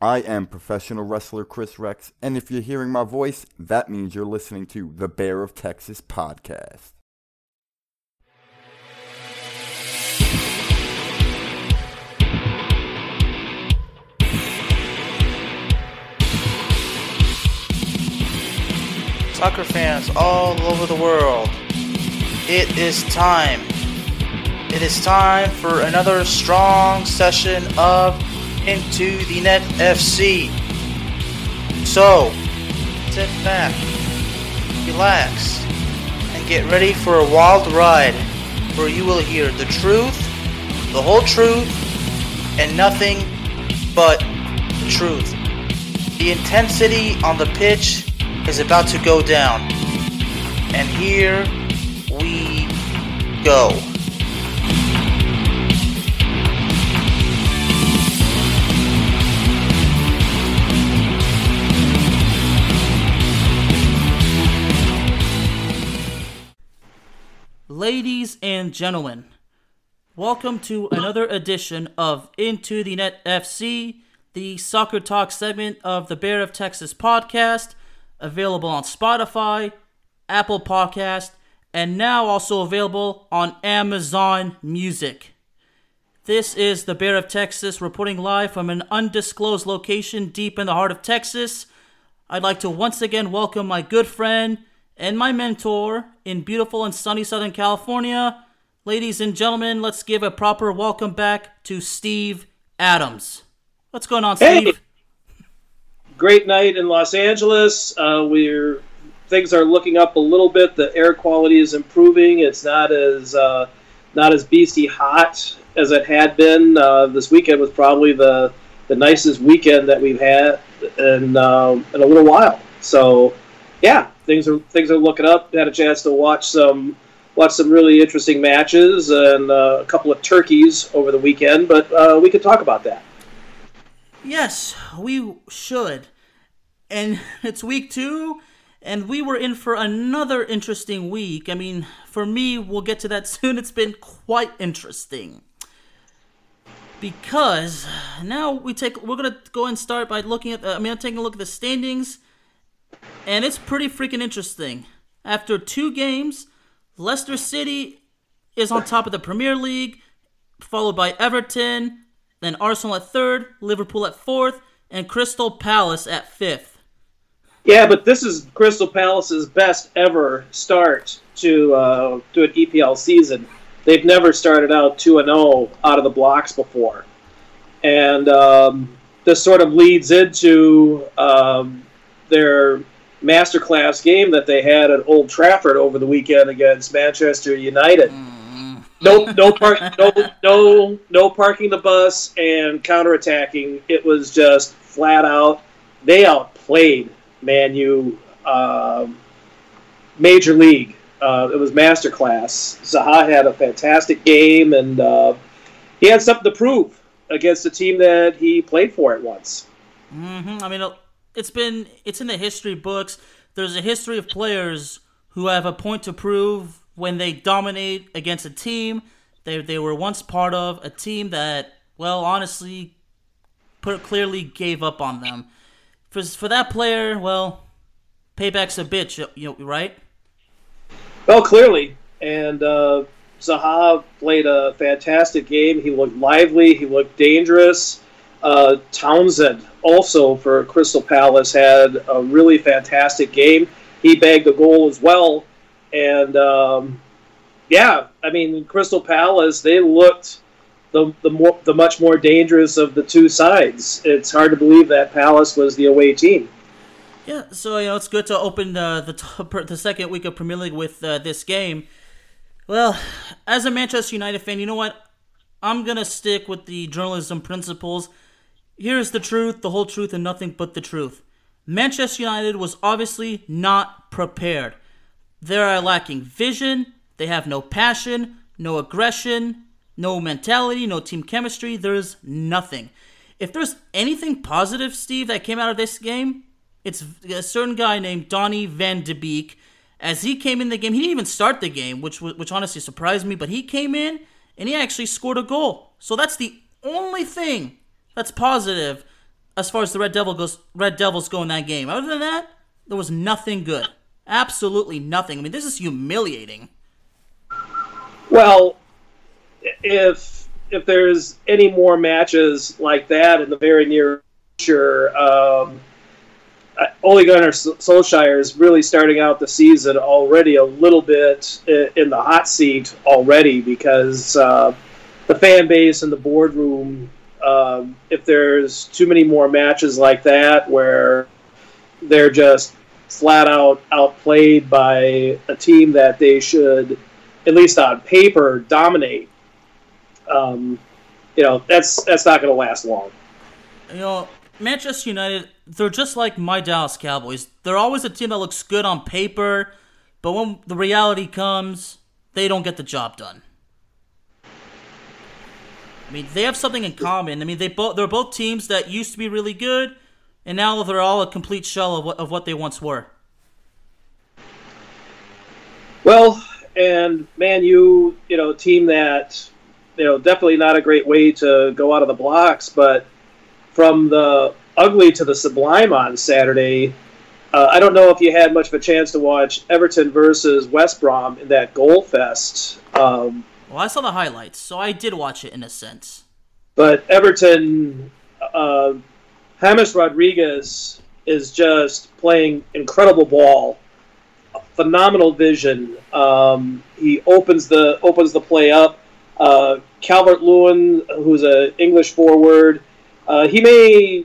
I am professional wrestler Chris Rex, and if you're hearing my voice, that means you're listening to the Bear of Texas podcast. Soccer fans all over the world, it is time. It is time for another strong session of Into the Net FC. So, sit back, relax, and get ready for a wild ride where you will hear the truth, the whole truth, and nothing but the truth. The intensity on the pitch is about to go down. And here we go. Ladies and gentlemen, welcome to another edition of Into the Net FC, the soccer talk segment of the Bear of Texas podcast available on Spotify, Apple Podcast, and now also available on Amazon Music. This is the Bear of Texas reporting live from an undisclosed location deep in the heart of Texas. I'd like to once again welcome my good friend and my mentor in beautiful and sunny Southern California. Ladies and gentlemen, let's give a proper welcome back to Steve Adams. What's going on, Steve? Hey great night in Los Angeles. Uh, we're things are looking up a little bit. The air quality is improving. It's not as uh, not as beastie hot as it had been. Uh, this weekend was probably the the nicest weekend that we've had in um, in a little while. So yeah, things are things are looking up. Had a chance to watch some watch some really interesting matches and uh, a couple of turkeys over the weekend, but uh, we could talk about that. Yes, we should. And it's week two, and we were in for another interesting week. I mean, for me, we'll get to that soon. It's been quite interesting. Because now we take we're gonna go and start by looking at. Uh, I mean, I'm taking a look at the standings, and it's pretty freaking interesting. After two games, Leicester City is on top of the Premier League, followed by Everton, then Arsenal at third, Liverpool at fourth, and Crystal Palace at fifth. Yeah, but this is Crystal Palace's best ever start to uh, to an EPL season. They've never started out two and zero oh out of the blocks before, and um, this sort of leads into um, their masterclass game that they had at Old Trafford over the weekend against Manchester United. Mm no no park no no no parking the bus and counterattacking. It was just flat out. They outplayed Man U um, Major League. Uh, it was masterclass. Zaha had a fantastic game, and uh, he had something to prove against a team that he played for at once. Mm-hmm. I mean, it's been it's in the history books. There's a history of players who have a point to prove when they dominate against a team they they were once part of a team that well honestly put clearly gave up on them. For for that player, well, payback's a bitch, you know, right? Well, clearly, and uh, Zaha played a fantastic game. He looked lively. He looked dangerous. Uh, Townsend, also for Crystal Palace, had a really fantastic game. He bagged a goal as well. And um, yeah, I mean, Crystal Palace, they looked the, the, more, the much more dangerous of the two sides. It's hard to believe that Palace was the away team. Yeah, so you know it's good to open uh, the top, the second week of Premier League with uh, this game. Well, as a Manchester United fan, you know what? I'm gonna stick with the journalism principles. Here's the truth, the whole truth, and nothing but the truth. Manchester United was obviously not prepared. They are lacking vision. They have no passion, no aggression, no mentality, no team chemistry. There's nothing. If there's anything positive, Steve, that came out of this game, it's a certain guy named Donny Van de Beek. As he came in the game, he didn't even start the game, which which honestly surprised me. But he came in and he actually scored a goal. So that's the only thing that's positive as far as the Red Devil goes. Red Devils go in that game. Other than that, there was nothing good. Absolutely nothing. I mean, this is humiliating. Well, if if there's any more matches like that in the very near future, um, Ole Gunnar Solskjaer is really starting out the season already a little bit in the hot seat already because uh, the fan base and the boardroom, um, if there's too many more matches like that where they're just flat out outplayed by a team that they should, at least on paper, dominate, um, you know, that's that's not going to last long. You know, Manchester United, they're just like my Dallas Cowboys. They're always a team that looks good on paper, but when the reality comes, they don't get the job done. I mean, they have something in common. I mean, they both they're both teams that used to be really good, and now they're all a complete shell of what, of what they once were. Well, and Man U, you know, team that you know definitely not a great way to go out of the blocks, but from the ugly to the sublime on Saturday. Uh, I don't know if you had much of a chance to watch Everton versus West Brom in that goal fest. Um, well, I saw the highlights, so I did watch it in a sense. But Everton, uh, James Rodriguez is just playing incredible ball, phenomenal vision. Um, he opens the opens the play up. Uh, Calvert Lewin, who's an English forward, uh, he may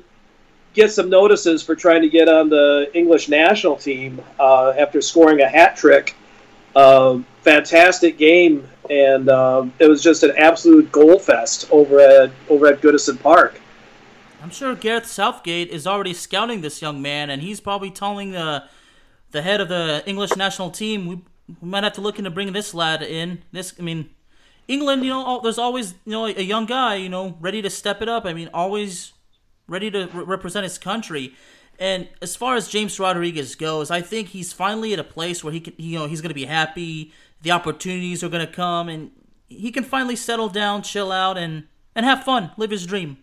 get some notices for trying to get on the English national team uh, after scoring a hat trick. Uh, fantastic game, and uh, it was just an absolute goal fest over at over at Goodison Park. I'm sure Gareth Southgate is already scouting this young man, and he's probably telling the the head of the English national team, we, we might have to look into bringing this lad in. This, I mean, England, you know, there's always you know a young guy, you know, ready to step it up. I mean, always ready to re- represent his country. And as far as James Rodriguez goes, I think he's finally at a place where he can, you know, he's going to be happy. The opportunities are going to come, and he can finally settle down, chill out, and and have fun, live his dream.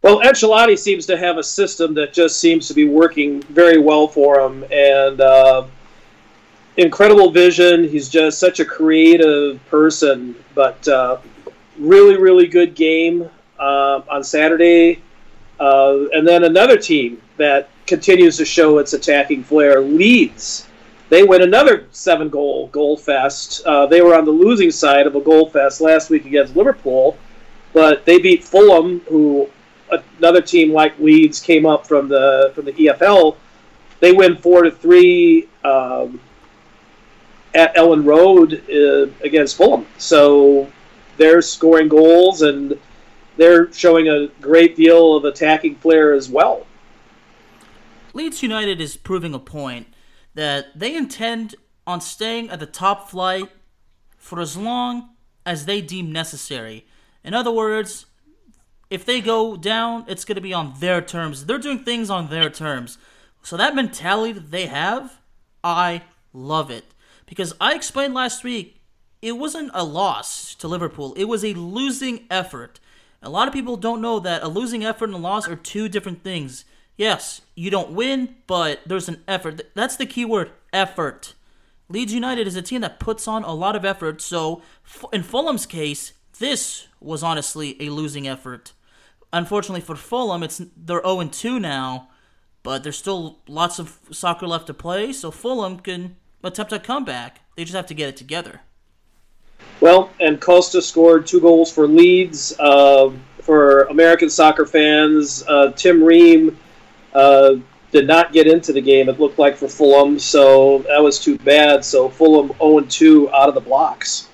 Well, Ancelotti seems to have a system that just seems to be working very well for him, and. Uh, incredible vision. He's just such a creative person, but uh, really, really good game uh, on Saturday. Uh, and then another team that continues to show its attacking flair, Leeds. They win another seven goal goal fest. Uh, they were on the losing side of a goal fest last week against Liverpool, but they beat Fulham, who another team like Leeds came up from the from the EFL. They win four to three. Um, at Elland Road uh, against Fulham. So they're scoring goals and they're showing a great deal of attacking flair as well. Leeds United is proving a point that they intend on staying at the top flight for as long as they deem necessary. In other words, if they go down, it's going to be on their terms. They're doing things on their terms. So that mentality that they have, I love it. Because I explained last week, it wasn't a loss to Liverpool, it was a losing effort. A lot of people don't know that a losing effort and a loss are two different things. Yes, you don't win, but there's an effort. That's the key word effort. Leeds United is a team that puts on a lot of effort, so in Fulham's case, this was honestly a losing effort. unfortunately for Fulham, it's they're 0 2 now, but there's still lots of soccer left to play, so Fulham can attempt a comeback. They just have to get it together. Well, and Costa scored two goals for Leeds. Uh, for American soccer fans, uh, Tim Ream uh, did not get into the game, it looked like, for Fulham, so that was too bad. So Fulham 0 2 out of the blocks.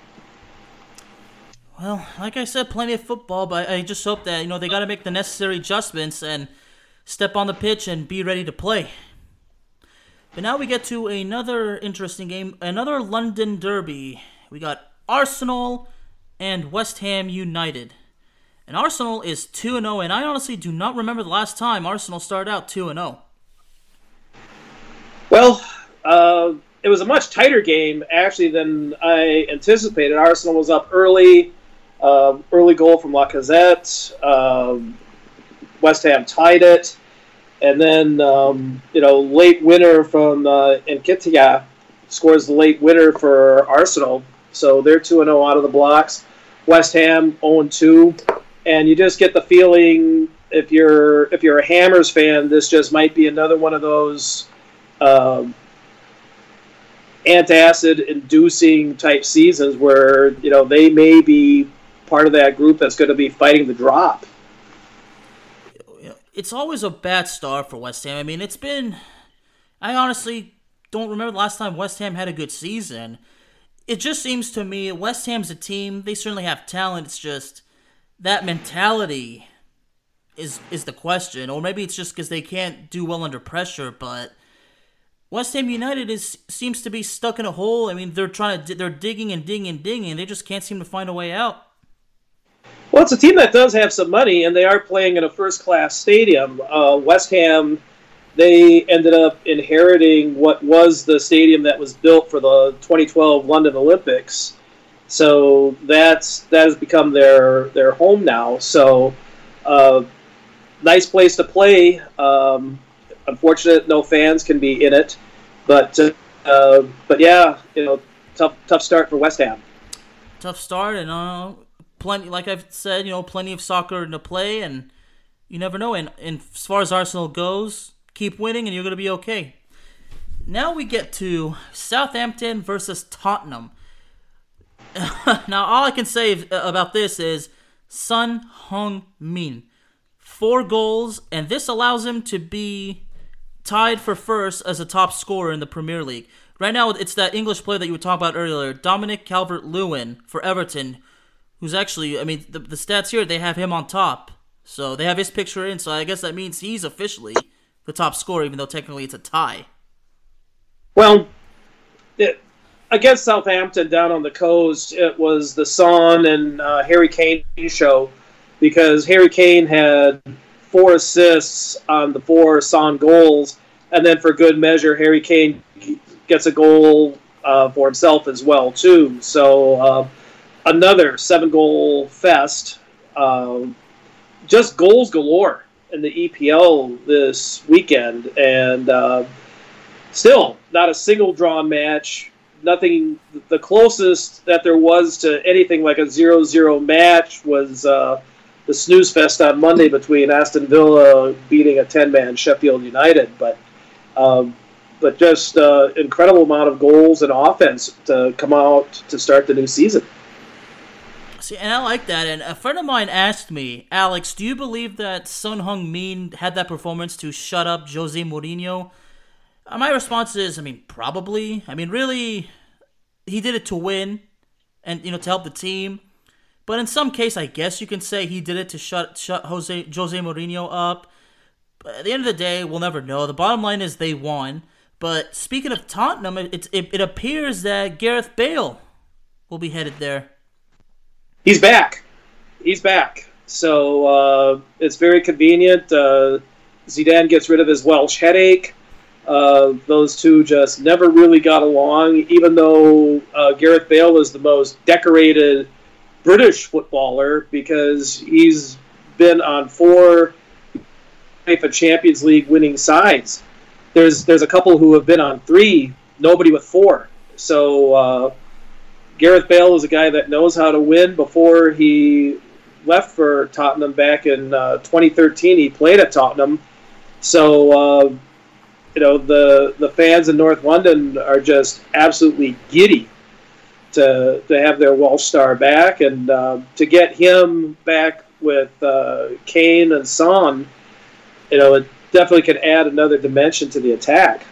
Well, like I said, plenty of football, but I just hope that, you know, they got to make the necessary adjustments and step on the pitch and be ready to play. But now we get to another interesting game, another London derby. We got Arsenal and West Ham United. And Arsenal is 2 0, and I honestly do not remember the last time Arsenal started out 2 0. Well, uh, it was a much tighter game, actually, than I anticipated. Arsenal was up early, uh, early goal from Lacazette. Um, West Ham tied it. And then, um, you know, late winner from uh, scores the late winner for Arsenal. So they're 2 0 out of the blocks. West Ham 0 2 and you just get the feeling if you're if you're a Hammers fan, this just might be another one of those um, antacid inducing type seasons where you know they may be part of that group that's going to be fighting the drop. It's always a bad start for West Ham. I mean, it's been. I honestly don't remember the last time West Ham had a good season. It just seems to me West Ham's a team. They certainly have talent. It's just that mentality is is the question, or maybe it's just because they can't do well under pressure. But West Ham United is seems to be stuck in a hole. I mean, they're trying to they're digging and digging and digging, and they just can't seem to find a way out. Well, it's a team that does have some money, and they are playing in a first class stadium. Uh, West Ham, they ended up inheriting what was the stadium that was built for the 2012 London Olympics. So that's that has become their their home now. So uh, nice place to play. Um, unfortunate, no fans can be in it, but uh, but yeah, you know, tough tough start for West Ham. Tough start, and uh, plenty. Like I've said, you know, plenty of soccer to play, and you never know. And, and as far as Arsenal goes, keep winning, and you're going to be okay. Now we get to Southampton versus Tottenham. now, all I can say uh, about this is Son Heung-min. Four goals, and this allows him to be tied for first as a top scorer in the Premier League. Right now, it's that English player that you were talking about earlier, Dominic Calvert Lewin for Everton, who's actually, I mean, the, the stats here, they have him on top. So they have his picture in, so I guess that means he's officially the top scorer, even though technically it's a tie. Well, against Southampton down on the coast, it was the Son and uh, Harry Kane show because Harry Kane had four assists on the four Son goals, and then for good measure, Harry Kane gets a goal uh, for himself as well too. So uh, another seven goal fest, um, just goals galore in the EPL this weekend, and uh, still not a single drawn match nothing. The closest that there was to anything like a 0-0 match was uh, the snooze fest on Monday between Aston Villa beating a ten-man Sheffield United, but. Um, but just uh, incredible amount of goals and offense to come out to start the new season. See, and I like that. And a friend of mine asked me, Alex, do you believe that Son Heung-min had that performance to shut up Jose Mourinho? Uh, my response is, I mean, probably. I mean, really, he did it to win, and you know, to help the team. But in some case, I guess you can say he did it to shut shut Jose Jose Mourinho up. But at the end of the day, we'll never know. The bottom line is they won. But speaking of Tottenham, it, it, it appears that Gareth Bale will be headed there. He's back. He's back. So uh, it's very convenient. Uh, Zidane gets rid of his Welsh headache. Uh, those two just never really got along, even though uh, Gareth Bale is the most decorated British footballer because he's been on four FIFA Champions League winning sides. There's there's a couple who have been on three, nobody with four. So uh, Gareth Bale is a guy that knows how to win before he left for Tottenham back in uh, 2013. He played at Tottenham, so uh, you know the the fans in North London are just absolutely giddy to to have their Welsh star back and uh, to get him back with uh, Kane and Son. You know, it definitely could add another dimension to the attack.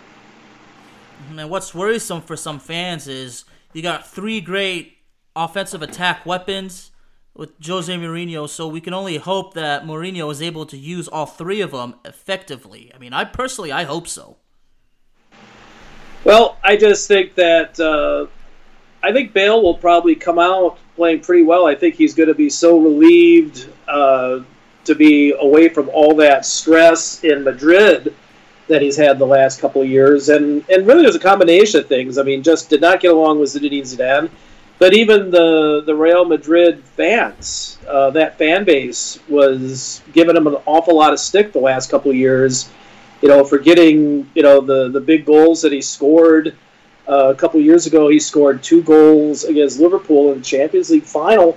And what's worrisome for some fans is you got three great offensive attack weapons with Jose Mourinho, so we can only hope that Mourinho is able to use all three of them effectively. I mean, I personally, I hope so. Well, I just think that uh, I think Bale will probably come out playing pretty well. I think he's going to be so relieved uh, to be away from all that stress in Madrid that he's had the last couple of years, and and really there's a combination of things. I mean, just did not get along with Zinedine Zidane, but even the the Real Madrid fans, uh, that fan base was giving him an awful lot of stick the last couple of years. You know, for getting you know the the big goals that he scored. Uh, a couple of years ago, he scored two goals against Liverpool in the Champions League final.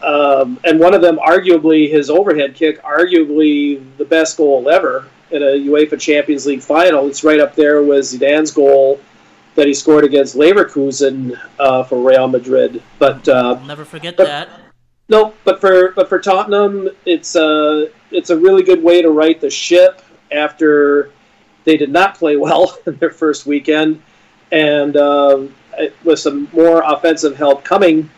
Um, and one of them, arguably his overhead kick, arguably the best goal ever in a UEFA Champions League final. It's right up there with Zidane's goal that he scored against Leverkusen uh, for Real Madrid. But uh, never forget but, that. No, but for but for Tottenham, it's a uh, it's a really good way to right the ship after they did not play well in their first weekend, and uh, with some more offensive help coming.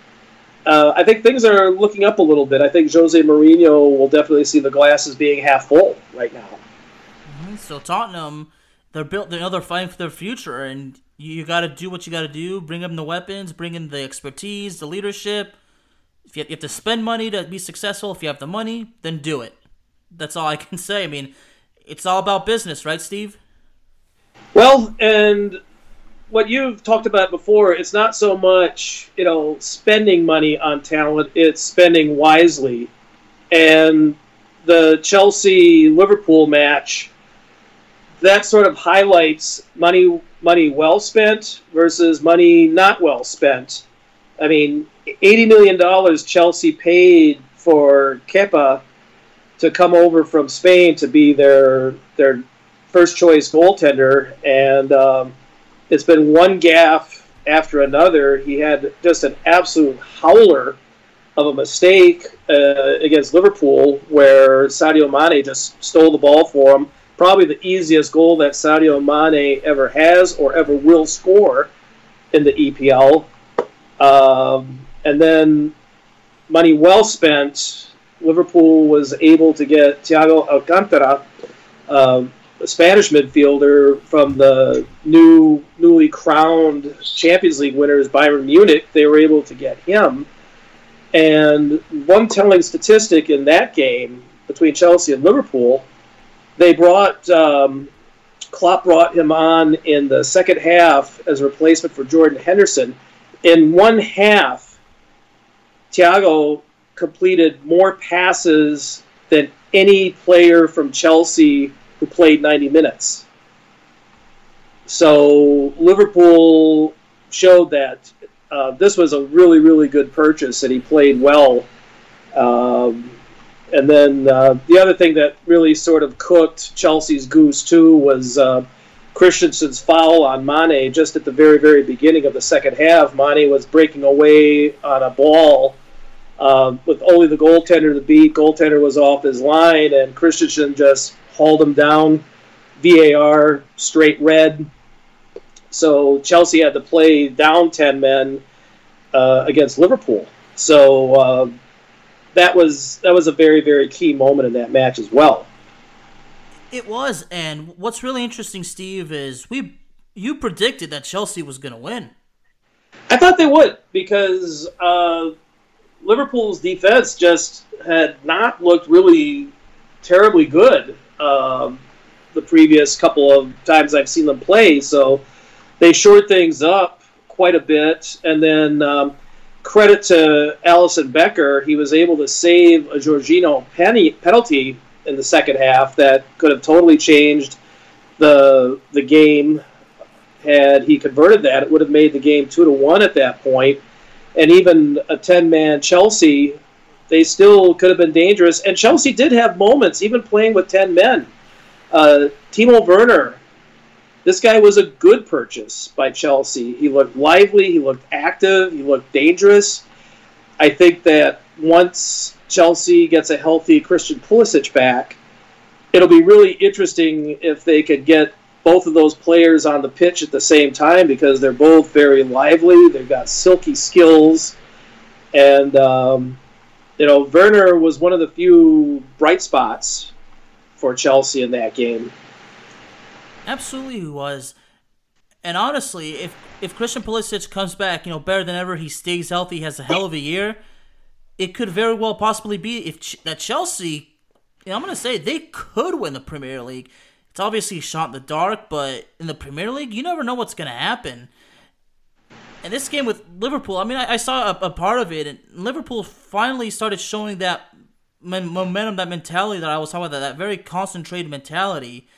Uh, I think things are looking up a little bit. I think Jose Mourinho will definitely see the glasses being half full right now. So Tottenham, they're built. They know they're fighting for their future, and you, got to do what you got to do. Bring in the weapons, bring in the expertise, the leadership. If you have, you have to spend money to be successful, if you have the money, then do it. That's all I can say. I mean, it's all about business, right, Steve? Well, and what you've talked about before, it's not so much, you know, spending money on talent, it's spending wisely. And the Chelsea Liverpool match that sort of highlights money money well spent versus money not well spent. I mean, eighty million dollars Chelsea paid for Kepa to come over from Spain to be their their first choice goaltender, and um, it's been one gaff after another. He had just an absolute howler of a mistake uh, against Liverpool, where Sadio Mane just stole the ball for him probably the easiest goal that Sadio Mane ever has or ever will score in the EPL. Um, and then money well spent. Liverpool was able to get Thiago Alcantara, uh, a Spanish midfielder from the new, newly crowned Champions League winners Bayern Munich. They were able to get him. And one telling statistic in that game between Chelsea and Liverpool they brought um, Klopp brought him on in the second half as a replacement for Jordan Henderson. In one half, Thiago completed more passes than any player from Chelsea who played 90 minutes. So Liverpool showed that uh, this was a really, really good purchase, and he played well. Um, and then uh, the other thing that really sort of cooked Chelsea's goose too was uh, Christensen's foul on Mane just at the very, very beginning of the second half. Mane was breaking away on a ball uh, with only the goaltender to beat. Goaltender was off his line, and Christensen just hauled him down. VAR straight red. So Chelsea had to play down ten men uh, against Liverpool. So uh, that was that was a very very key moment in that match as well. It was, and what's really interesting, Steve, is we you predicted that Chelsea was going to win. I thought they would because uh, Liverpool's defense just had not looked really terribly good uh, the previous couple of times I've seen them play. So they shored things up quite a bit, and then. Um, credit to Alisson Becker, he was able to save a Jorginho penny, penalty in the second half that could have totally changed the the game. Had he converted that, it would have made the game two to one at that point. And even a ten man Chelsea they still could have been dangerous. And Chelsea did have moments, even playing with 10 men. Uh, Timo Werner, this guy was a good purchase by Chelsea. He looked lively, he looked active, he looked dangerous. I think that once Chelsea gets a healthy Christian Pulisic back, it'll be really interesting if they could get both of those players on the pitch at the same time because they're both very lively. They've got silky skills, and um, you know Werner was one of the few bright spots for Chelsea in that game. Absolutely, he was. And honestly, if if Christian Pulisic comes back, you know, better than ever, he stays healthy, has a hell of a year. It could very well possibly be if Ch- that Chelsea. You know, I'm to say they could win the Premier League. It's obviously shot in the dark, but in the Premier League, you never know what's to happen. And this game with Liverpool, I mean, I, I saw a, a, part of it, and Liverpool finally started showing that momentum, that mentality that I was talking about, that, that very concentrated mentality.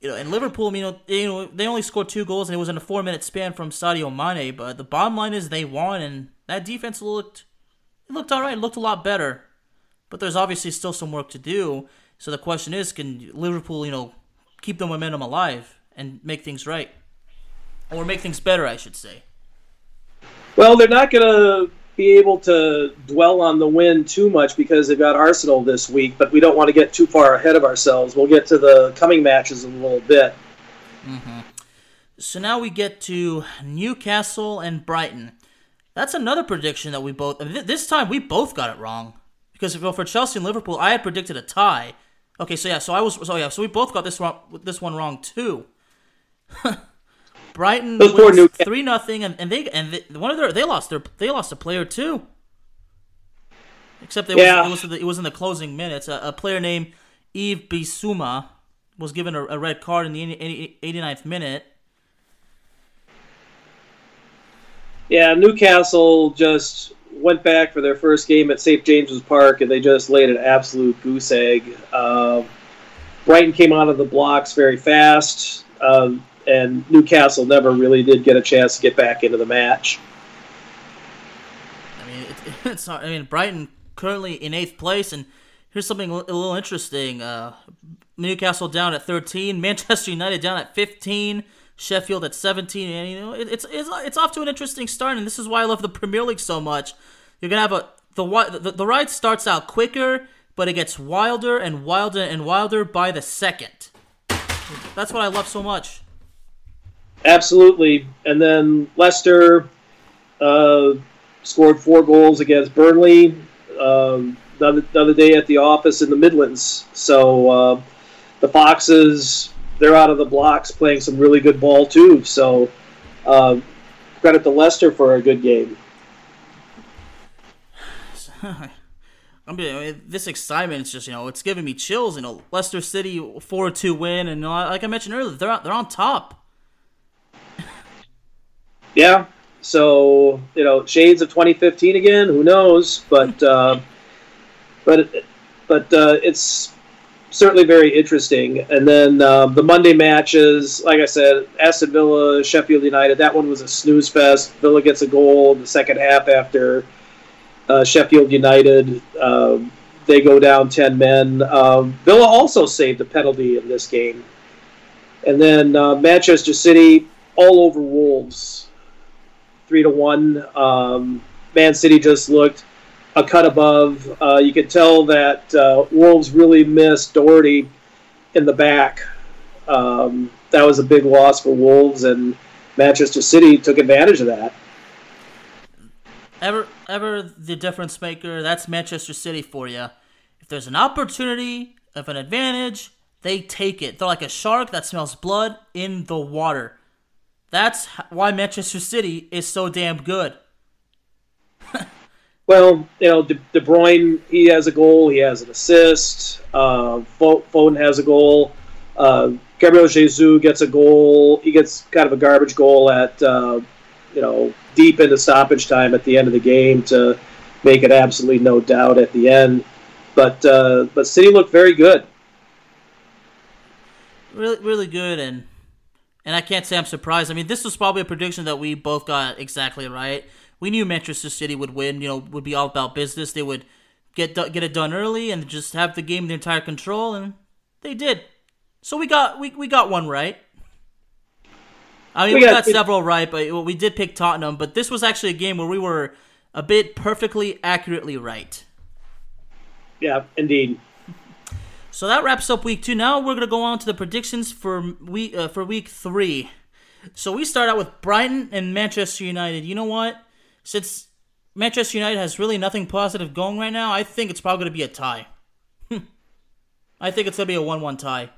You know, and Liverpool, you know, they, you know, they only scored two goals, and it was in a four-minute span from Sadio Mane. But the bottom line is they won, and that defense looked, it looked all right. It looked a lot better, but there's obviously still some work to do. So the question is, can Liverpool, you know, keep the momentum alive and make things right, or make things better, I should say. Well, they're not going to be able to dwell on the win too much because they've got Arsenal this week, but we don't want to get too far ahead of ourselves. We'll get to the coming matches in a little bit. Mm-hmm. So now we get to Newcastle and Brighton. That's another prediction that we both. This time we both got it wrong because if for Chelsea and Liverpool, I had predicted a tie, Okay, so yeah, so I was so yeah, so we both got this wrong, this one wrong too. Brighton wins three nothing, and, and they and they, one of their they lost their they lost a player too. Except they yeah. was, it was it was in the closing minutes. A, a player named Yves Bissouma was given a, a, red card in the 89th minute. Yeah, Newcastle just went back for their first game at St. James's Park, and they just laid an absolute goose egg. Uh, Brighton came out of the blocks very fast, um, and Newcastle never really did get a chance to get back into the match. I mean, it, it's not, I mean, Brighton currently in eighth place, and here's something a little interesting: uh, Newcastle down at 13, Manchester United down at 15. Sheffield at 17, and you know it, it's it's it's off to an interesting start, and this is why I love the Premier League so much. You're gonna have a the the, the ride starts out quicker, but it gets wilder and wilder and wilder by the second. That's what I love so much. Absolutely, and then Leicester uh, scored four goals against Burnley um, the, other, the other day at the office in the Midlands. So uh, the Foxes they're out of the blocks playing some really good ball too. So uh, credit to Leicester for a good game. I mean, this excitement is just you know it's giving me chills. You know, Leicester City four two win, and like I mentioned earlier, they're they're on top. Yeah. So you know, shades of 2015 again. Who knows? But uh, but but uh, it's certainly very interesting. And then um, the Monday matches, like I said, Aston Villa, Sheffield United. That one was a snooze fest. Villa gets a goal in the second half after uh, Sheffield United. Uh, they go down ten men. Um, Villa also saved a penalty in this game. And then uh, Manchester City all over Wolves, three to one. Um, Man City just looked a cut above. Uh, you could tell that uh, Wolves really missed Doherty in the back. Um, that was a big loss for Wolves, and Manchester City took advantage of that. Ever, ever the difference maker. That's Manchester City for you. If there's an opportunity, of an advantage, they take it. They're like a shark that smells blood in the water. That's why Manchester City is so damn good. Well, you know, De, De Bruyne, he has a goal, he has an assist. Uh, Foden has a goal. Uh, Gabriel Jesus gets a goal. He gets kind of a garbage goal at, uh, you know, deep into stoppage time at the end of the game to make it absolutely no doubt at the end. But uh, but City looked very good. Really, really good, and and I can't say I'm surprised. I mean, this was probably a prediction that we both got exactly right we knew Manchester City would win. You know, would be all about business. They would get get it done early and just have the game the entire control, and they did. So we got we, we got one right. I mean, we, we got, got several right, but we did pick Tottenham. But this was actually a game where we were a bit perfectly accurately right. Yeah, indeed. So that wraps up week two. Now we're gonna go on to the predictions for week uh, for week three. So we start out with Brighton and Manchester United. You know what? Since Manchester United has really nothing positive going right now, I think it's probably gonna be a tie. I think it's gonna be a one-one tie.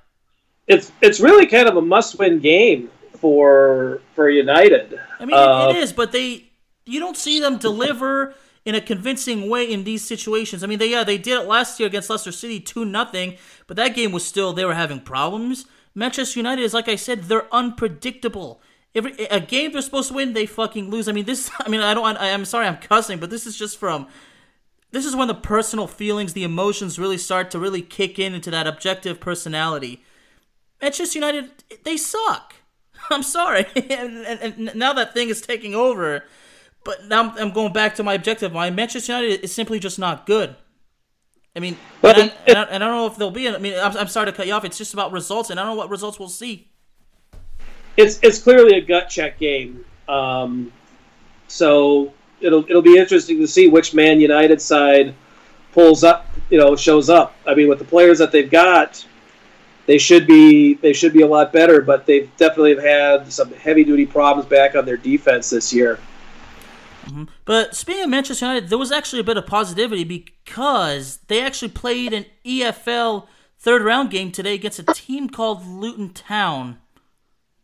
It's it's really kind of a must-win game for for United. I mean, uh, it is, but they you don't see them deliver in a convincing way in these situations. I mean, they yeah they did it last year against Leicester City two nothing, but that game was still they were having problems. Manchester United is like I said, they're unpredictable. Every a game they're supposed to win, they fucking lose. I mean, this. I mean, I don't. I, I'm sorry, I'm cussing, but this is just from. This is when the personal feelings, the emotions really start to really kick in into that objective personality. Manchester United, they suck. I'm sorry, and, and, and now that thing is taking over but now I'm going back to my objective. My Manchester United is simply just not good. I mean, and, I, and, I, and I don't know if there'll be. I mean, I'm, I'm sorry to cut you off. It's just about results, and I don't know what results we'll see. It's it's clearly a gut check game. Um, so it'll it'll be interesting to see which Man United side pulls up. You know, shows up. I mean, with the players that they've got, they should be they should be a lot better. But they've definitely had some heavy duty problems back on their defense this year. Mm-hmm. But speaking of Manchester United, there was actually a bit of positivity because they actually played an EFL third round game today against a team called Luton Town.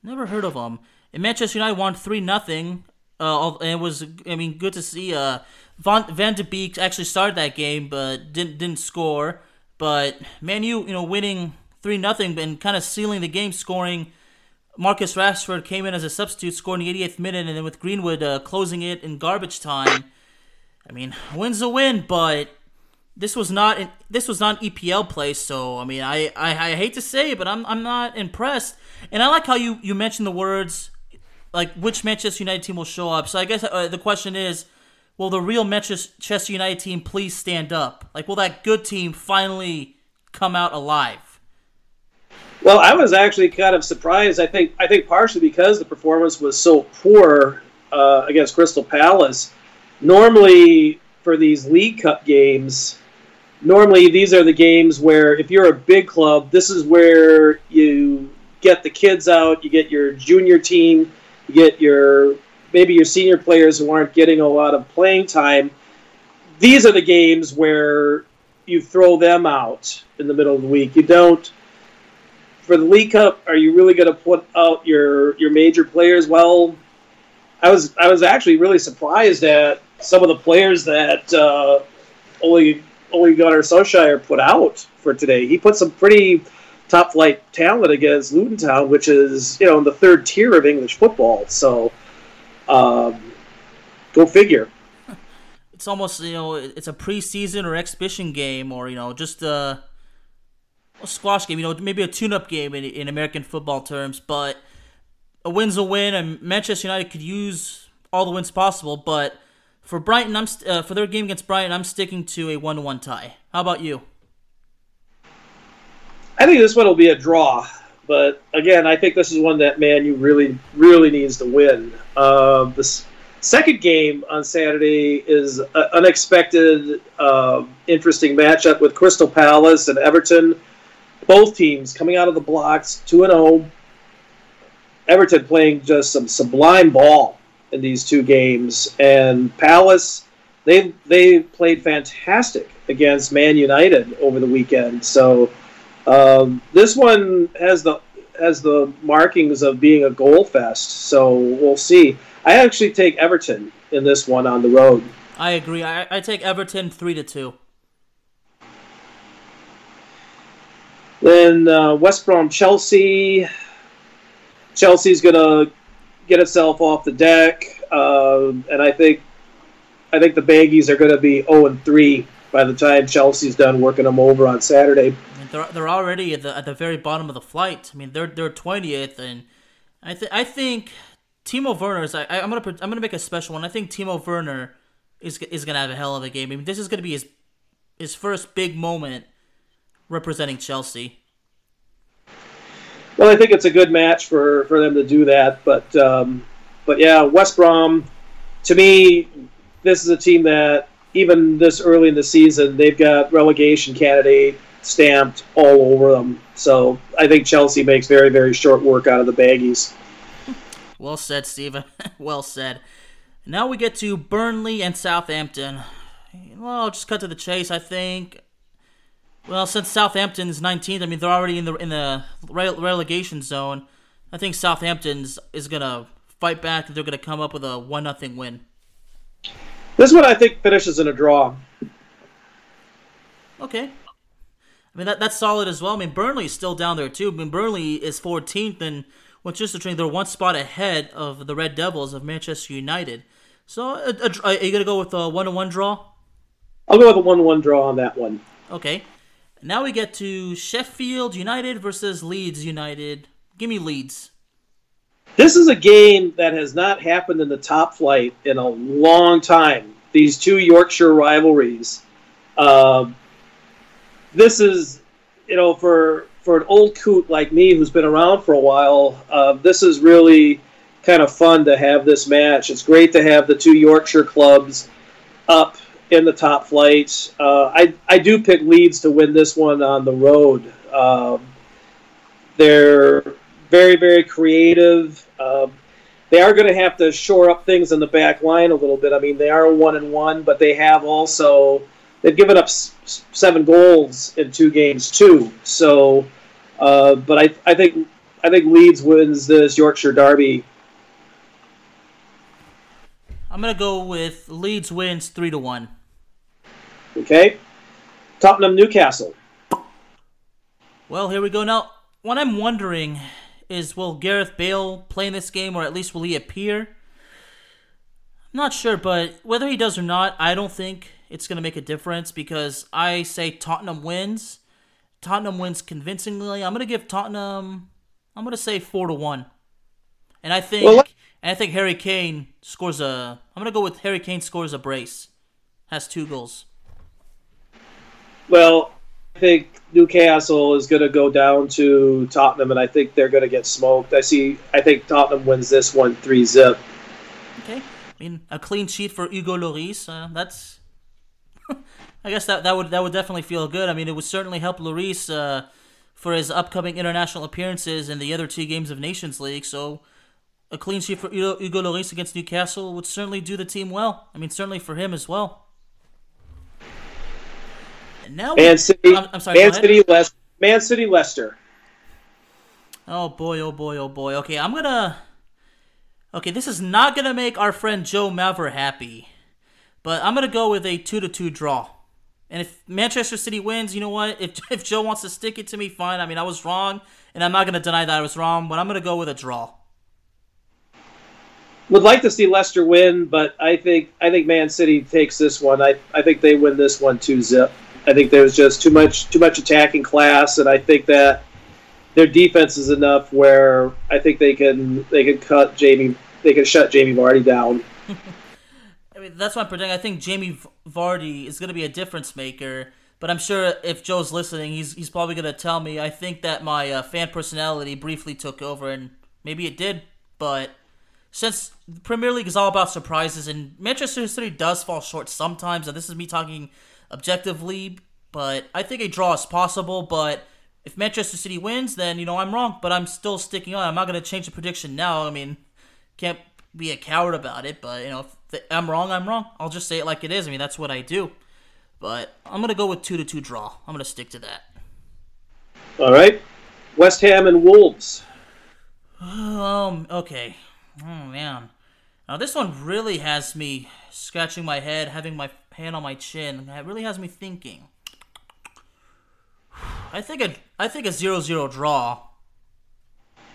Never heard of them. And Manchester United won three nothing. Uh, and it was, I mean, good to see. Uh, Van, Van de Beek actually started that game, but didn't didn't score. But Man you know, winning three nothing and kind of sealing the game, scoring Marcus Rashford came in as a substitute, scoring the 88th minute, and then with Greenwood uh, closing it in garbage time. I mean, win's a win, but this was not an, this was not an EPL play. So I mean, I, I, I hate to say it, but I'm I'm not impressed. And I like how you you mentioned the words like which Manchester United team will show up. So I guess uh, the question is, will the real Manchester United team please stand up? Like, will that good team finally come out alive? Well, I was actually kind of surprised. I think I think partially because the performance was so poor uh, against Crystal Palace. Normally, for these League Cup games, normally these are the games where if you're a big club, this is where you get the kids out, you get your junior team, you get your maybe your senior players who aren't getting a lot of playing time. These are the games where you throw them out in the middle of the week. You don't for the League Cup, are you really going to put out your your major players? Well, I was I was actually really surprised at some of the players that uh, Ole Ole Gunnar Solskjaer put out for today. He put some pretty top flight talent against Luton Town, which is you know in the third tier of English football. So, um, go figure. It's almost you know it's a preseason or exhibition game, or you know just uh a squash game, you know, maybe a tune-up game in, in American football terms, but a win's a win, and Manchester United could use all the wins possible. But for Brighton, I'm st- uh, for their game against Brighton, I'm sticking to a one-to-one tie. How about you? I think this one will be a draw, but again, I think this is one that Man you really, really needs to win. Uh, this second game on Saturday is an unexpected, uh, interesting matchup with Crystal Palace and Everton both teams coming out of the blocks 2 and 0. Everton playing just some sublime ball in these two games and Palace they they played fantastic against Man United over the weekend. So um, this one has the has the markings of being a goal fest. So we'll see. I actually take Everton in this one on the road. I agree. I, I take Everton three to two. Then uh, West Brom Chelsea. Chelsea's gonna get itself off the deck, uh, and I think I think the Baggies are gonna be zero and three by the time Chelsea's done working them over on Saturday. They're, they're already at the at the very bottom of the flight. I mean, they're they're twentieth, and I think I think Timo Werner is. I, am gonna I'm gonna make a special one. I think Timo Werner is is gonna have a hell of a game. I mean, this is gonna be his his first big moment representing Chelsea. Well, I think it's a good match for, for them to do that, but um, but yeah, West Brom. To me, this is a team that even this early in the season, they've got relegation candidate stamped all over them. So I think Chelsea makes very very short work out of the baggies. Well said, Steven. well said. Now we get to Burnley and Southampton. Well, I'll just cut to the chase. I think. Well, since Southampton's 19th, I mean they're already in the in the relegation zone. I think Southampton's is gonna fight back. and They're gonna come up with a one nothing win. This one I think finishes in a draw. Okay. I mean that that's solid as well. I mean Burnley's still down there too. I mean Burnley is 14th and the train, they're one spot ahead of the Red Devils of Manchester United. So, a, a, are you gonna go with a one-to-one draw? I'll go with a one-to-one draw on that one. Okay. Now we get to Sheffield United versus Leeds United. Give me Leeds. This is a game that has not happened in the top flight in a long time. These two Yorkshire rivalries. Uh, this is, you know, for for an old coot like me who's been around for a while, uh, this is really kind of fun to have this match. It's great to have the two Yorkshire clubs up in the top flight. Uh, I I do pick Leeds to win this one on the road. Um, they're very very creative. Uh, they are going to have to shore up things in the back line a little bit. I mean, they are one and one, but they have also they've given up s- seven goals in two games too. So, uh, but I I think I think Leeds wins this Yorkshire Derby I'm gonna go with Leeds wins three to one. Okay. Tottenham Newcastle. Well, here we go. Now, what I'm wondering is will Gareth Bale play in this game or at least will he appear? I'm not sure, but whether he does or not, I don't think it's going to make a difference because I say Tottenham wins. Tottenham wins convincingly. I'm going to give Tottenham I'm going to say 4 to 1. And I think well, and I think Harry Kane scores a I'm going to go with Harry Kane scores a brace. Has two goals. Well, I think Newcastle is going to go down to Tottenham, and I think they're going to get smoked. I see. I think Tottenham wins this one three zip. Okay, I mean a clean sheet for Hugo Lloris. Uh, that's. I guess that that would that would definitely feel good. I mean, it would certainly help Lloris uh, for his upcoming international appearances in the other two games of Nations League. So, a clean sheet for Hugo Lloris against Newcastle would certainly do the team well. I mean, certainly for him as well. Now Man City, I'm, I'm sorry, Man City, Leicester, Man City, Leicester. Oh boy, oh boy, oh boy. Okay, I'm gonna. Okay, this is not gonna make our friend Joe Maver happy, but I'm gonna go with a two to two draw. And if Manchester City wins, you know what? If if Joe wants to stick it to me, fine. I mean, I was wrong, and I'm not gonna deny that I was wrong, but I'm gonna go with a draw. Would like to see Leicester win, but I think I think Man City takes this one. I I think they win this one two zip. I think there's just too much too much attacking class, and I think that their defense is enough where I think they can they can cut Jamie they can shut Jamie Vardy down. I mean, that's what I'm predicting. I think Jamie Vardy is going to be a difference maker. But I'm sure if Joe's listening, he's he's probably going to tell me. I think that my uh, fan personality briefly took over, and maybe it did. But since the Premier League is all about surprises, and Manchester City does fall short sometimes, and this is me talking objectively, but I think a draw is possible. But if Manchester City wins, then you know I'm wrong. But I'm still sticking on. I'm not going to change the prediction now. I mean, can't be a coward about it. But you know, if I'm wrong, I'm wrong. I'll just say it like it is. I mean, that's what I do. But I'm going to go with two to two draw. I'm going to stick to that. All right, West Ham and Wolves. Um. Okay. Oh man. Now this one really has me scratching my head, having my hand on my chin. It really has me thinking. I think a I think a zero zero draw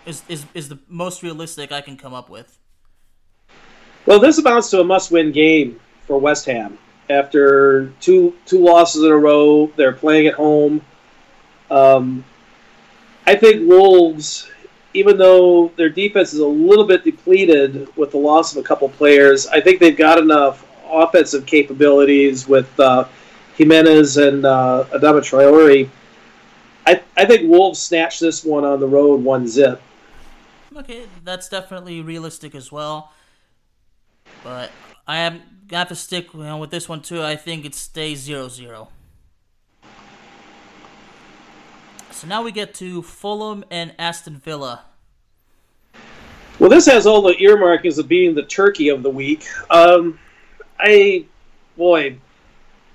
is, is is the most realistic I can come up with. Well, this amounts to a must-win game for West Ham. After two two losses in a row, they're playing at home. Um, I think Wolves, even though their defense is a little bit depleted with the loss of a couple players, I think they've got enough offensive capabilities with uh, Jimenez and uh, Adama Traore. I, I think Wolves snatch this one on the road one zip. Okay, that's definitely realistic as well. But I am gonna have to stick you know, with this one too. I think it stays 0-0. So now we get to Fulham and Aston Villa. Well, this has all the earmarkings of being the turkey of the week. Um, I, boy,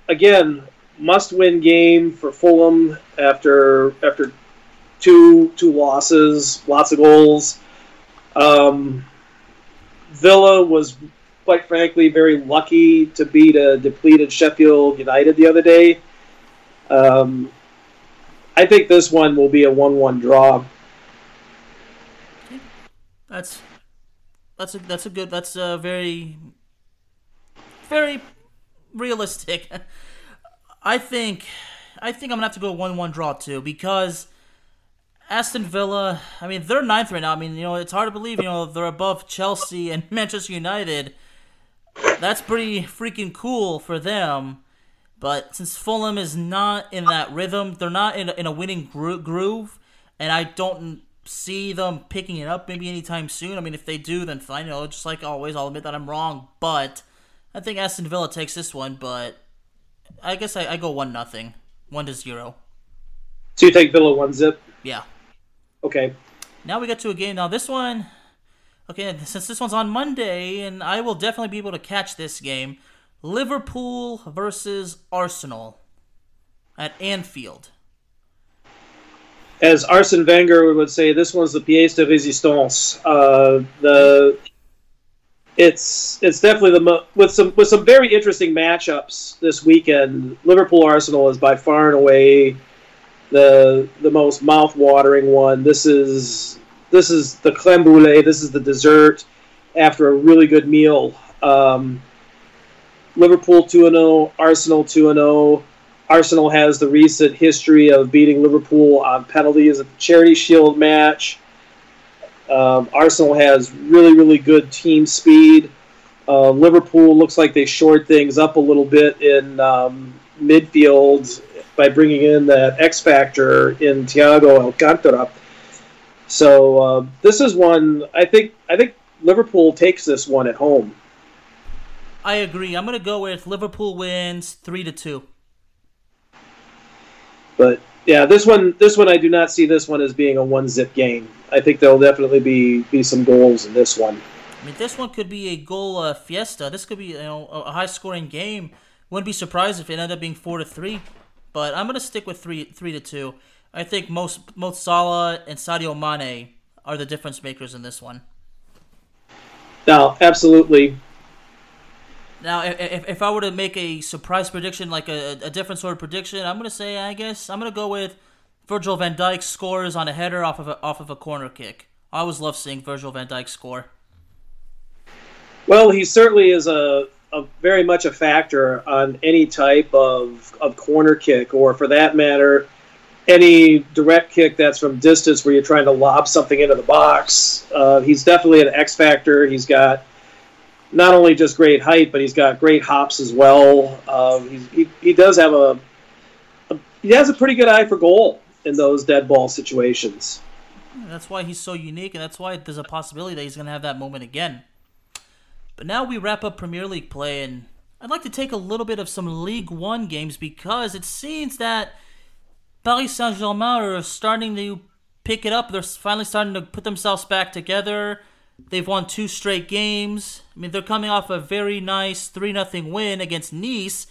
again, must-win game for Fulham after after two two losses, lots of goals. Um, Villa was, quite frankly, very lucky to beat a depleted Sheffield United the other day. Um, I think this one will be a one-one draw. That's that's a that's a good that's a very very realistic. I think I think I'm gonna have to go one one draw too because Aston Villa. I mean they're ninth right now. I mean you know it's hard to believe you know they're above Chelsea and Manchester United. That's pretty freaking cool for them. But since Fulham is not in that rhythm, they're not in a, in a winning gro- groove, and I don't see them picking it up maybe anytime soon. I mean, if they do, then fine. You know, just like always, I'll admit that I'm wrong. But I think Aston Villa takes this one. But I guess I, I go one nothing, one to zero. So you take Villa one zip. Yeah. Okay. Now we get to a game. Now this one, okay, since this one's on Monday, and I will definitely be able to catch this game. Liverpool versus Arsenal at Anfield. As Arsene Wenger would say, this one's the pièce de résistance. Uh, the it's it's definitely the mo- with some with some very interesting matchups this weekend. Liverpool Arsenal is by far and away the the most mouth watering one. This is this is the creme brulee. This is the dessert after a really good meal. Um, Liverpool 2 0, Arsenal 2 0. Arsenal has the recent history of beating Liverpool on penalties at the Charity Shield match. Um, Arsenal has really, really good team speed. Uh, Liverpool looks like they shored things up a little bit in um, midfield by bringing in that X factor in Thiago Alcantara. So uh, this is one I think I think Liverpool takes this one at home. I agree. I'm gonna go with Liverpool wins three to two. But yeah, this one this one I do not see this one as being a one zip game. I think there'll definitely be be some goals in this one. I mean, this one could be a goal uh, fiesta. This could be you know a high scoring game. Wouldn't be surprised if it ended up being four to three. But I'm gonna stick with three three to two. I think most most Salah and Sadio Mane are the difference makers in this one. Now, absolutely. Now, if, if I were to make a surprise prediction, like a, a different sort of prediction, I'm gonna say I guess I'm gonna go with Virgil Van Dijk scores on a header off of a, off of a corner kick. I always love seeing Virgil Van Dijk score. Well, he certainly is a, a very much a factor on any type of, of corner kick, or for that matter, any direct kick that's from distance where you're trying to lob something into the box. Uh, he's definitely an X factor. He's got not only just great height, but he's got great hops as well. Um, he, he does have a, a, he has a pretty good eye for goal in those dead ball situations. That's why he's so unique, and that's why there's a possibility that he's going to have that moment again. But now we wrap up Premier League play, and I'd like to take a little bit of some League One games because it seems that Paris Saint Germain are starting to pick it up. They're finally starting to put themselves back together. They've won two straight games. I mean, they're coming off a very nice 3 0 win against Nice.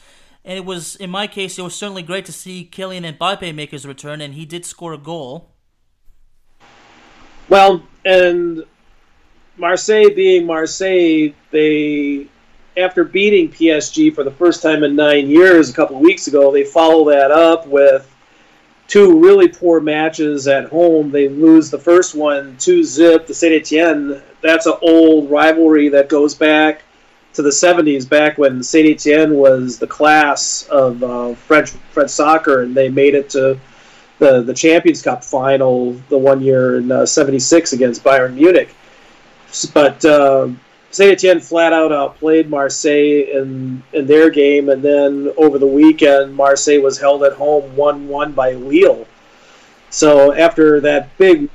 And it was, in my case, it was certainly great to see Kylian Mbappe make his return, and he did score a goal. Well, and Marseille being Marseille, they, after beating PSG for the first time in nine years a couple of weeks ago, they follow that up with two really poor matches at home. They lose the first one 2 zip to Saint Etienne. That's an old rivalry that goes back to the 70s, back when Saint Etienne was the class of uh, French French soccer, and they made it to the, the Champions Cup final the one year in uh, 76 against Bayern Munich. But uh, Saint Etienne flat out outplayed Marseille in in their game, and then over the weekend, Marseille was held at home one one by Lille. So after that big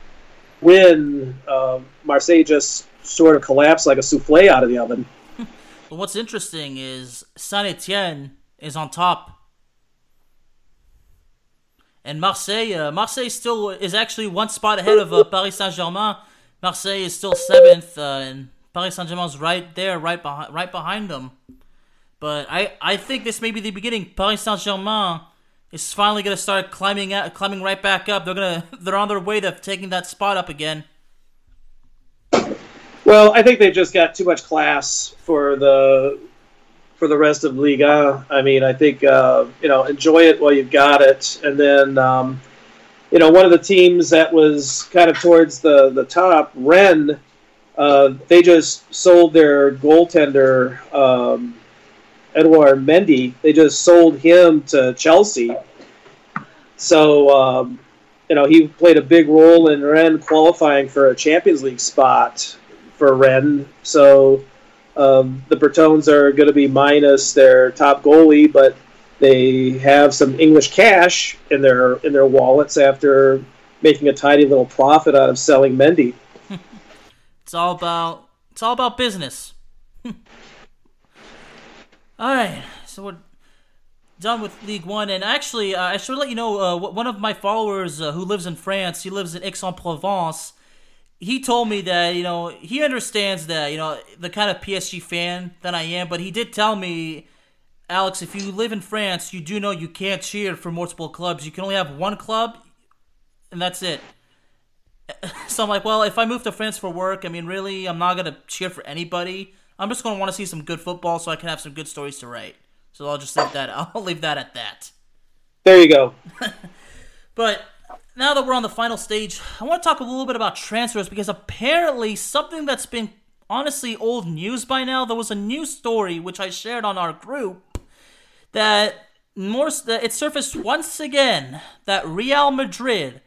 win, uh, Marseille just sort of collapsed like a souffle out of the oven. But what's interesting is Saint Etienne is on top. And Marseille, uh, Marseille still is actually one spot ahead of uh, Paris Saint Germain. Marseille is still seventh, uh, and Paris Saint Germain's right there, right behind, right behind them. But I, I think this may be the beginning. Paris Saint Germain is finally gonna start climbing out, climbing right back up. They're gonna, they're on their way to taking that spot up again. Well, I think they've just got too much class for the for the rest of Liga. I mean, I think uh, you know enjoy it while you've got it, and then um, you know one of the teams that was kind of towards the the top, Rennes. Uh, they just sold their goaltender um, Edouard Mendy. They just sold him to Chelsea. So um, you know he played a big role in Rennes qualifying for a Champions League spot for Rennes. So um, the Bretones are going to be minus their top goalie, but they have some English cash in their in their wallets after making a tiny little profit out of selling Mendy. It's all about it's all about business. all right, so we're done with League One, and actually, uh, I should let you know uh, one of my followers uh, who lives in France. He lives in Aix-en-Provence. He told me that you know he understands that you know the kind of PSG fan that I am, but he did tell me, Alex, if you live in France, you do know you can't cheer for multiple clubs. You can only have one club, and that's it. So I'm like, well, if I move to France for work, I mean, really, I'm not gonna cheer for anybody. I'm just gonna want to see some good football, so I can have some good stories to write. So I'll just leave that. I'll leave that at that. There you go. But now that we're on the final stage, I want to talk a little bit about transfers because apparently something that's been honestly old news by now. There was a news story which I shared on our group that more that it surfaced once again that Real Madrid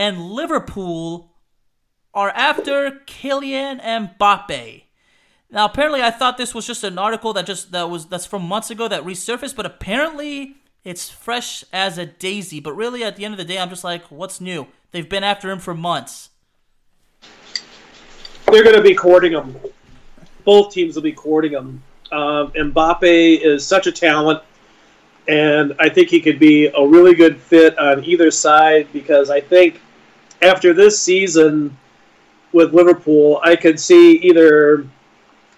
and Liverpool are after Kylian Mbappe. Now, apparently, I thought this was just an article that just that was that's from months ago that resurfaced, but apparently, it's fresh as a daisy. But really, at the end of the day, I'm just like, what's new? They've been after him for months. They're going to be courting him. Both teams will be courting him. Um, Mbappe is such a talent, and I think he could be a really good fit on either side because I think after this season with Liverpool, I could see either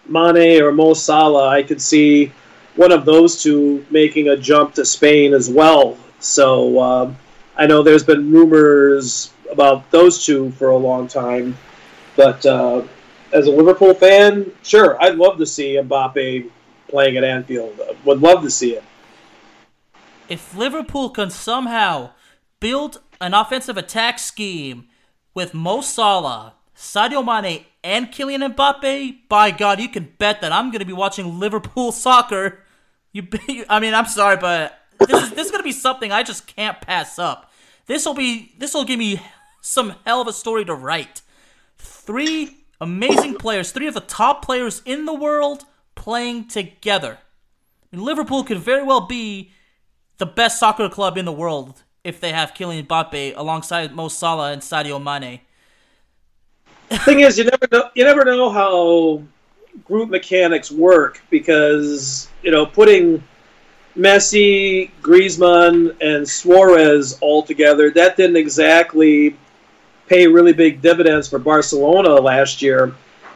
Mane or Mo Salah. I could see one of those two making a jump to Spain as well. So um, I know there's been rumors about those two for a long time, but uh, as a Liverpool fan, sure, I'd love to see Mbappe playing at Anfield. Would love to see it. If Liverpool can somehow build an offensive attack scheme with Mo Salah, Sadio Mane, and Kylian Mbappe, by God, you can bet that I'm going to be watching Liverpool soccer. You, I mean, I'm sorry, but this is this is going to be something I just can't pass up. This will be this will give me some hell of a story to write. Three amazing players, three of the top players in the world playing together. I mean, Liverpool could very well be the best soccer club in the world if they have Kylian Mbappe alongside Mo Salah and Sadio Mane. The thing is, you never know. You never know how group mechanics work because you know putting Messi, Griezmann, and Suarez all together that didn't exactly pay really big dividends for Barcelona last year,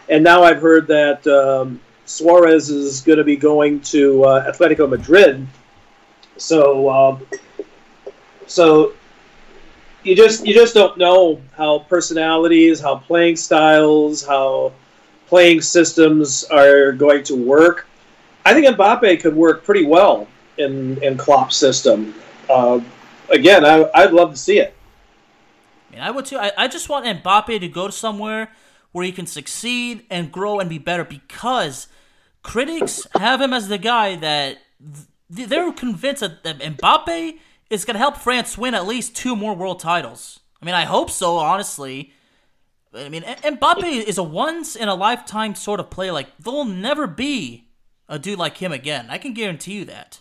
and now I've heard that um, Suarez is going to be going to uh, Atletico Madrid. So, um, so you just you just don't know how personalities, how playing styles, how playing systems are going to work. I think Mbappe could work pretty well in in Klopp's system. Uh, again, I, I'd love to see it. I mean, I would too. I, I just want Mbappe to go somewhere where he can succeed and grow and be better because critics have him as the guy that th- they're convinced that, that Mbappe is going to help France win at least two more world titles. I mean, I hope so, honestly. I mean, Mbappe is a once in a lifetime sort of player. Like there'll never be a dude like him again. I can guarantee you that.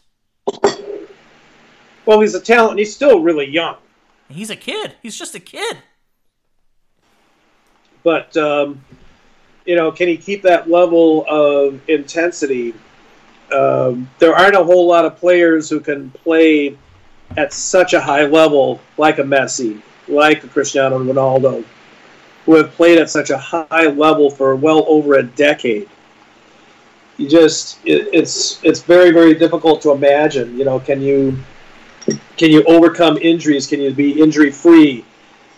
Well, he's a talent. And he's still really young. He's a kid. He's just a kid. But um, you know, can he keep that level of intensity? Um, there aren't a whole lot of players who can play at such a high level, like a Messi, like a Cristiano Ronaldo, who have played at such a high level for well over a decade. You just it, it's it's very very difficult to imagine. You know, can you can you overcome injuries? Can you be injury free?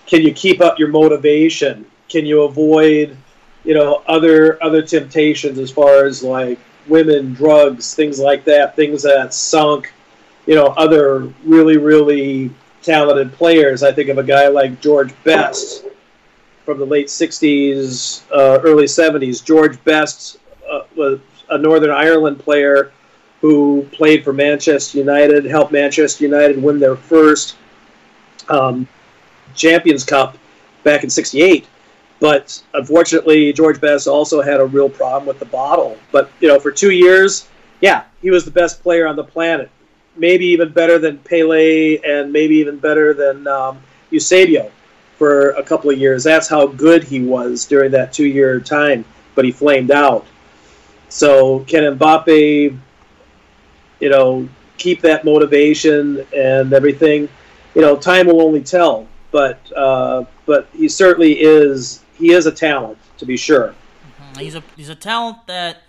Can you keep up your motivation? Can you avoid you know other other temptations as far as like women, drugs, things like that, things that sunk you know other really really talented players. I think of a guy like George Best from the late '60s, uh, early '70s. George Best uh, was a Northern Ireland player who played for Manchester United, helped Manchester United win their first um, Champions Cup back in '68. But unfortunately, George Best also had a real problem with the bottle. But you know, for two years, yeah, he was the best player on the planet. Maybe even better than Pele, and maybe even better than um, Eusebio for a couple of years. That's how good he was during that two-year time. But he flamed out. So can Mbappe, you know, keep that motivation and everything? You know, time will only tell. But uh, but he certainly is he is a talent to be sure. Mm-hmm. He's a he's a talent that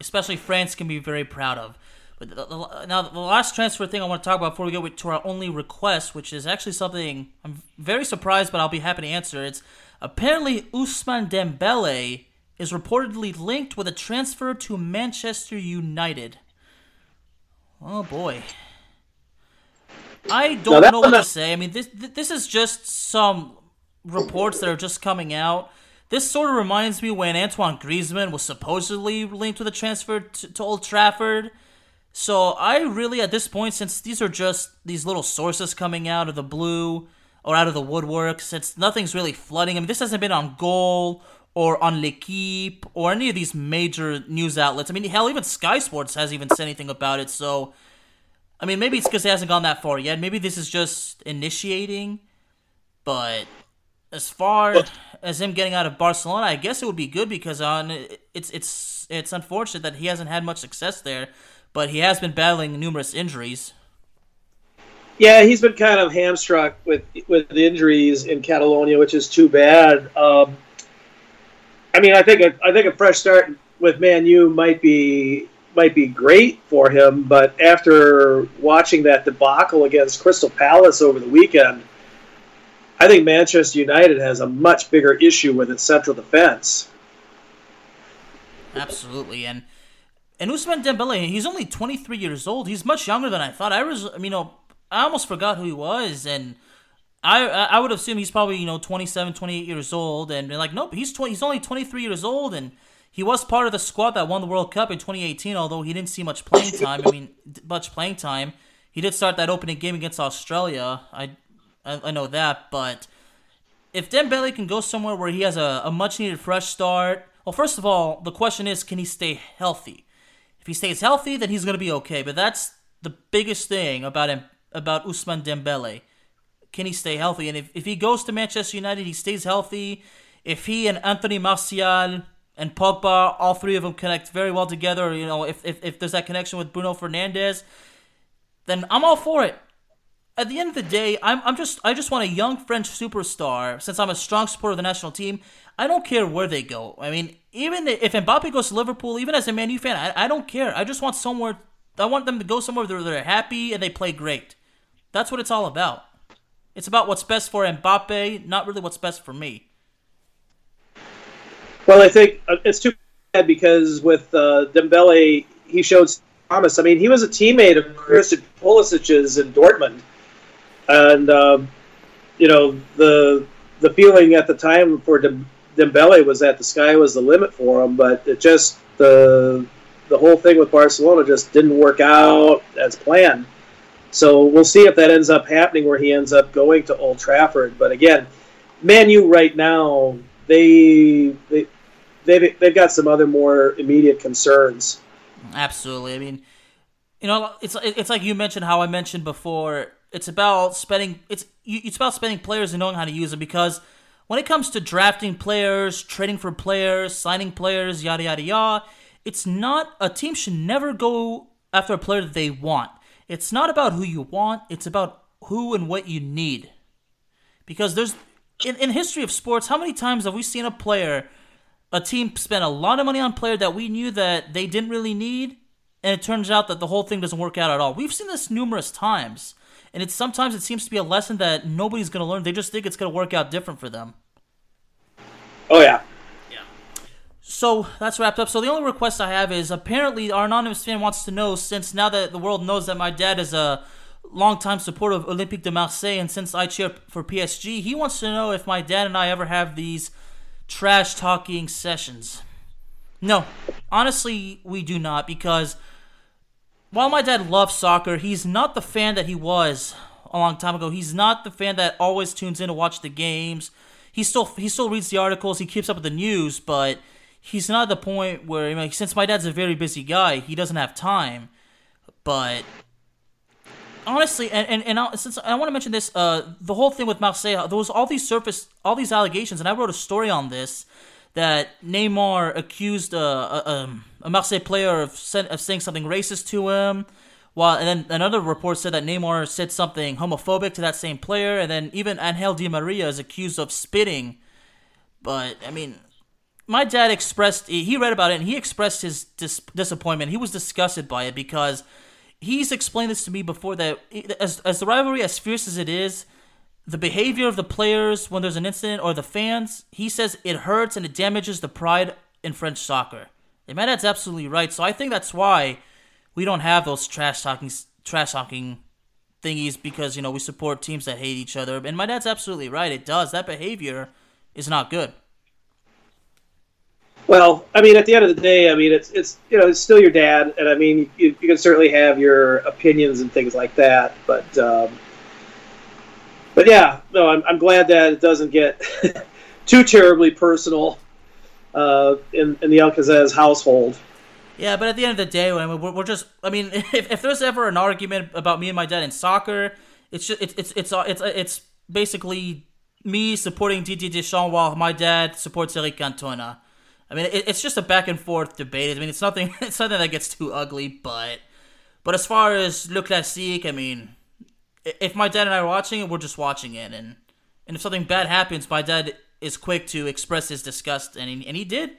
especially France can be very proud of. But the, the, now the last transfer thing I want to talk about before we go to our only request, which is actually something I'm very surprised, but I'll be happy to answer. It's apparently Ousmane Dembele is reportedly linked with a transfer to Manchester United. Oh boy. I don't know what to say. I mean, this this is just some reports that are just coming out. This sort of reminds me when Antoine Griezmann was supposedly linked with a transfer to, to Old Trafford. So I really, at this point, since these are just these little sources coming out of the blue or out of the woodwork, since nothing's really flooding. I mean, this hasn't been on Goal or on L'Equipe or any of these major news outlets. I mean, hell, even Sky Sports hasn't even said anything about it. So, I mean, maybe it's because it hasn't gone that far yet. Maybe this is just initiating. But as far as him getting out of Barcelona, I guess it would be good because on it's it's it's unfortunate that he hasn't had much success there, but he has been battling numerous injuries. Yeah, he's been kind of hamstruck with with injuries in Catalonia, which is too bad. Um, I mean, I think a, I think a fresh start with Man U might be might be great for him, but after watching that debacle against Crystal Palace over the weekend, I think Manchester United has a much bigger issue with its central defense. Absolutely, and and Ousmane Dembele, he's only 23 years old. He's much younger than I thought. I was, you know, I almost forgot who he was, and I I would assume he's probably you know 27, 28 years old, and like nope, he's 20, he's only 23 years old, and he was part of the squad that won the World Cup in 2018. Although he didn't see much playing time. I mean, much playing time. He did start that opening game against Australia. I I, I know that, but if Dembele can go somewhere where he has a, a much needed fresh start, well, first of all, the question is, can he stay healthy? If he stays healthy, then he's gonna be okay. But that's the biggest thing about him about Ousmane Dembele. Can he stay healthy? And if, if he goes to Manchester United, he stays healthy. If he and Anthony Martial and Pogba, all three of them connect very well together, you know, if, if, if there's that connection with Bruno Fernandes, then I'm all for it at the end of the day, I'm, I'm just I just want a young French superstar. Since I'm a strong supporter of the national team, I don't care where they go. I mean, even if Mbappe goes to Liverpool, even as a Man U fan, I, I don't care. I just want somewhere. I want them to go somewhere where they're happy and they play great. That's what it's all about. It's about what's best for Mbappe, not really what's best for me. Well, I think uh, it's too bad because with uh, Dembele, he showed promise. I mean, he was a teammate of Christian Pulisic's in Dortmund and um, you know the the feeling at the time for Dembele was that the sky was the limit for him, but it just the the whole thing with Barcelona just didn't work out as planned. So we'll see if that ends up happening where he ends up going to Old Trafford. But again, Man U right now they they they've they've got some other more immediate concerns. Absolutely. I mean, you know, it's it's like you mentioned how I mentioned before. It's about spending it's you it's about spending players and knowing how to use them because when it comes to drafting players, trading for players, signing players, yada yada yada, it's not a team should never go after a player that they want. It's not about who you want, it's about who and what you need. Because there's in, in history of sports, how many times have we seen a player a team spent a lot of money on player that we knew that they didn't really need, and it turns out that the whole thing doesn't work out at all. We've seen this numerous times, and it's sometimes it seems to be a lesson that nobody's going to learn. They just think it's going to work out different for them. Oh yeah. Yeah. So that's wrapped up. So the only request I have is apparently our anonymous fan wants to know since now that the world knows that my dad is a longtime supporter of Olympique de Marseille, and since I cheer for PSG, he wants to know if my dad and I ever have these trash talking sessions. No, honestly, we do not because while my dad loves soccer, he's not the fan that he was a long time ago. He's not the fan that always tunes in to watch the games. He still he still reads the articles, he keeps up with the news, but he's not at the point where you know, since my dad's a very busy guy, he doesn't have time. But honestly, and and, and I, since I want to mention this, uh, the whole thing with Marseille, there was all these surface, all these allegations, and I wrote a story on this that Neymar accused uh, a, um, a Marseille player of, of saying something racist to him. While and then another report said that Neymar said something homophobic to that same player, and then even Angel Di Maria is accused of spitting. But I mean, my dad expressed he read about it and he expressed his dis- disappointment. He was disgusted by it because he's explained this to me before that as as the rivalry as fierce as it is, the behavior of the players when there's an incident or the fans, he says it hurts and it damages the pride in French soccer. And my dad's absolutely right. So I think that's why we don't have those trash talking trash talking thingies because you know we support teams that hate each other. And my dad's absolutely right. It does that behavior is not good. Well, I mean, at the end of the day, I mean, it's it's you know, it's still your dad, and I mean, you, you can certainly have your opinions and things like that, but um, but yeah, no, I'm I'm glad that it doesn't get too terribly personal uh, in in the Alcazaz household. Yeah, but at the end of the day, I mean, we're, we're just. I mean, if, if there's ever an argument about me and my dad in soccer, it's just it's it's it's it's, it's basically me supporting Didier Deschamps while my dad supports Eric Cantona. I mean, it, it's just a back and forth debate. I mean, it's nothing. It's nothing that gets too ugly, but but as far as Le Classique, I mean, if my dad and I are watching it, we're just watching it, and and if something bad happens, my dad is quick to express his disgust, and he, and he did.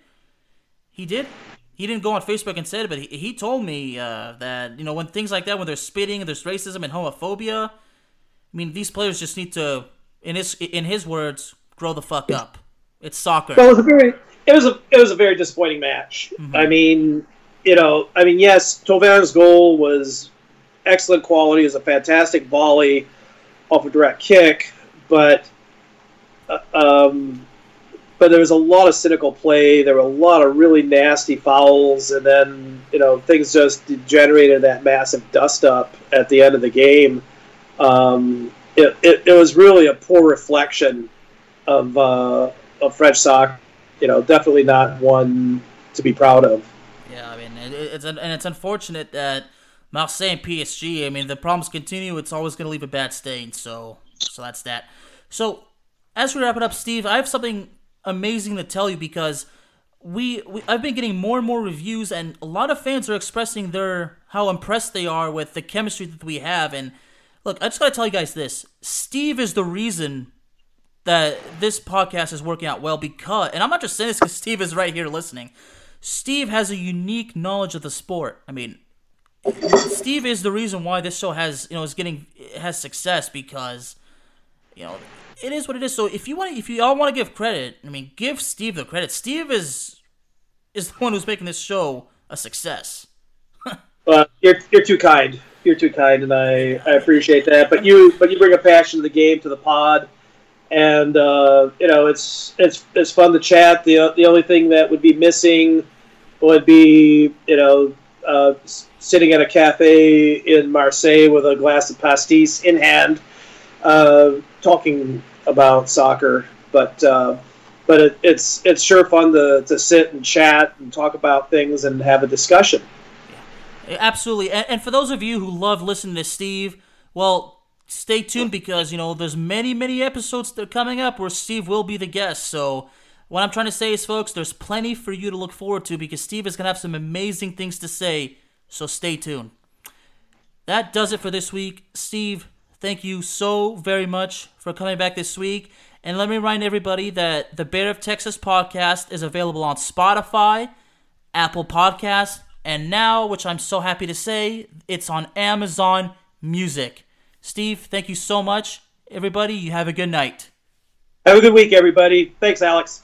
He did. He didn't go on Facebook and said it, but he, he told me uh, that you know when things like that, when there's spitting and there's racism and homophobia, I mean these players just need to, in his in his words, grow the fuck up. It's soccer. Well, it was a very it was a it was a very disappointing match. Mm-hmm. I mean, you know, I mean, yes, Thauvin's goal was excellent quality. is a fantastic volley off a direct kick, but uh, um, but there was a lot of cynical play. There were a lot of really nasty fouls, and then you know things just degenerated that massive dust up at the end of the game. Um, it, it, it was really a poor reflection of uh, of French soccer you know, definitely not one to be proud of. Yeah, I mean, it's and it's unfortunate that Marseille and PSG. I mean, the problems continue. It's always going to leave a bad stain. So, so that's that. So, as we wrap it up, Steve, I have something amazing to tell you because we, we I've been getting more and more reviews, and a lot of fans are expressing their how impressed they are with the chemistry that we have. And look, I just got to tell you guys this: Steve is the reason that this podcast is working out well because, and I'm not just saying this because Steve is right here listening. Steve has a unique knowledge of the sport. I mean, Steve is the reason why this show has, you know, is getting has success because, you know, it is what it is. So if you want, if you all want to give credit, I mean, give Steve the credit. Steve is is the one who's making this show a success. uh, you're you're too kind. You're too kind, and I, I appreciate that. But you but you bring a passion to the game to the pod and uh, you know it's it's it's fun to chat. the The only thing that would be missing would be you know uh, sitting at a cafe in Marseille with a glass of pastis in hand, uh, talking about soccer. But uh, but it, it's it's sure fun to, to sit and chat and talk about things and have a discussion. Yeah, Absolutely, and, and for those of you who love listening to Steve, well, stay tuned because you know there's many many episodes that are coming up where Steve will be the guest. So what I'm trying to say is, folks, there's plenty for you to look forward to because Steve is gonna have some amazing things to say. So stay tuned. That does it for this week, Steve. Thank you so very much for coming back this week. And let me remind everybody that the Bear of Texas podcast is available on Spotify, Apple Podcast, and now, which I'm so happy to say, it's on Amazon Music. Steve, thank you so much. Everybody, you have a good night. Have a good week, everybody. Thanks, Alex.